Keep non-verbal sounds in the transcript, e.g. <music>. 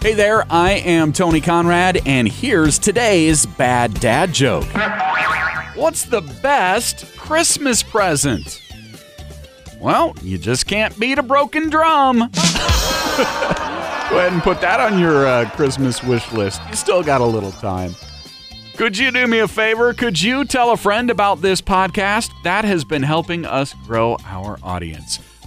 Hey there, I am Tony Conrad, and here's today's bad dad joke. What's the best Christmas present? Well, you just can't beat a broken drum. <laughs> Go ahead and put that on your uh, Christmas wish list. You still got a little time. Could you do me a favor? Could you tell a friend about this podcast? That has been helping us grow our audience.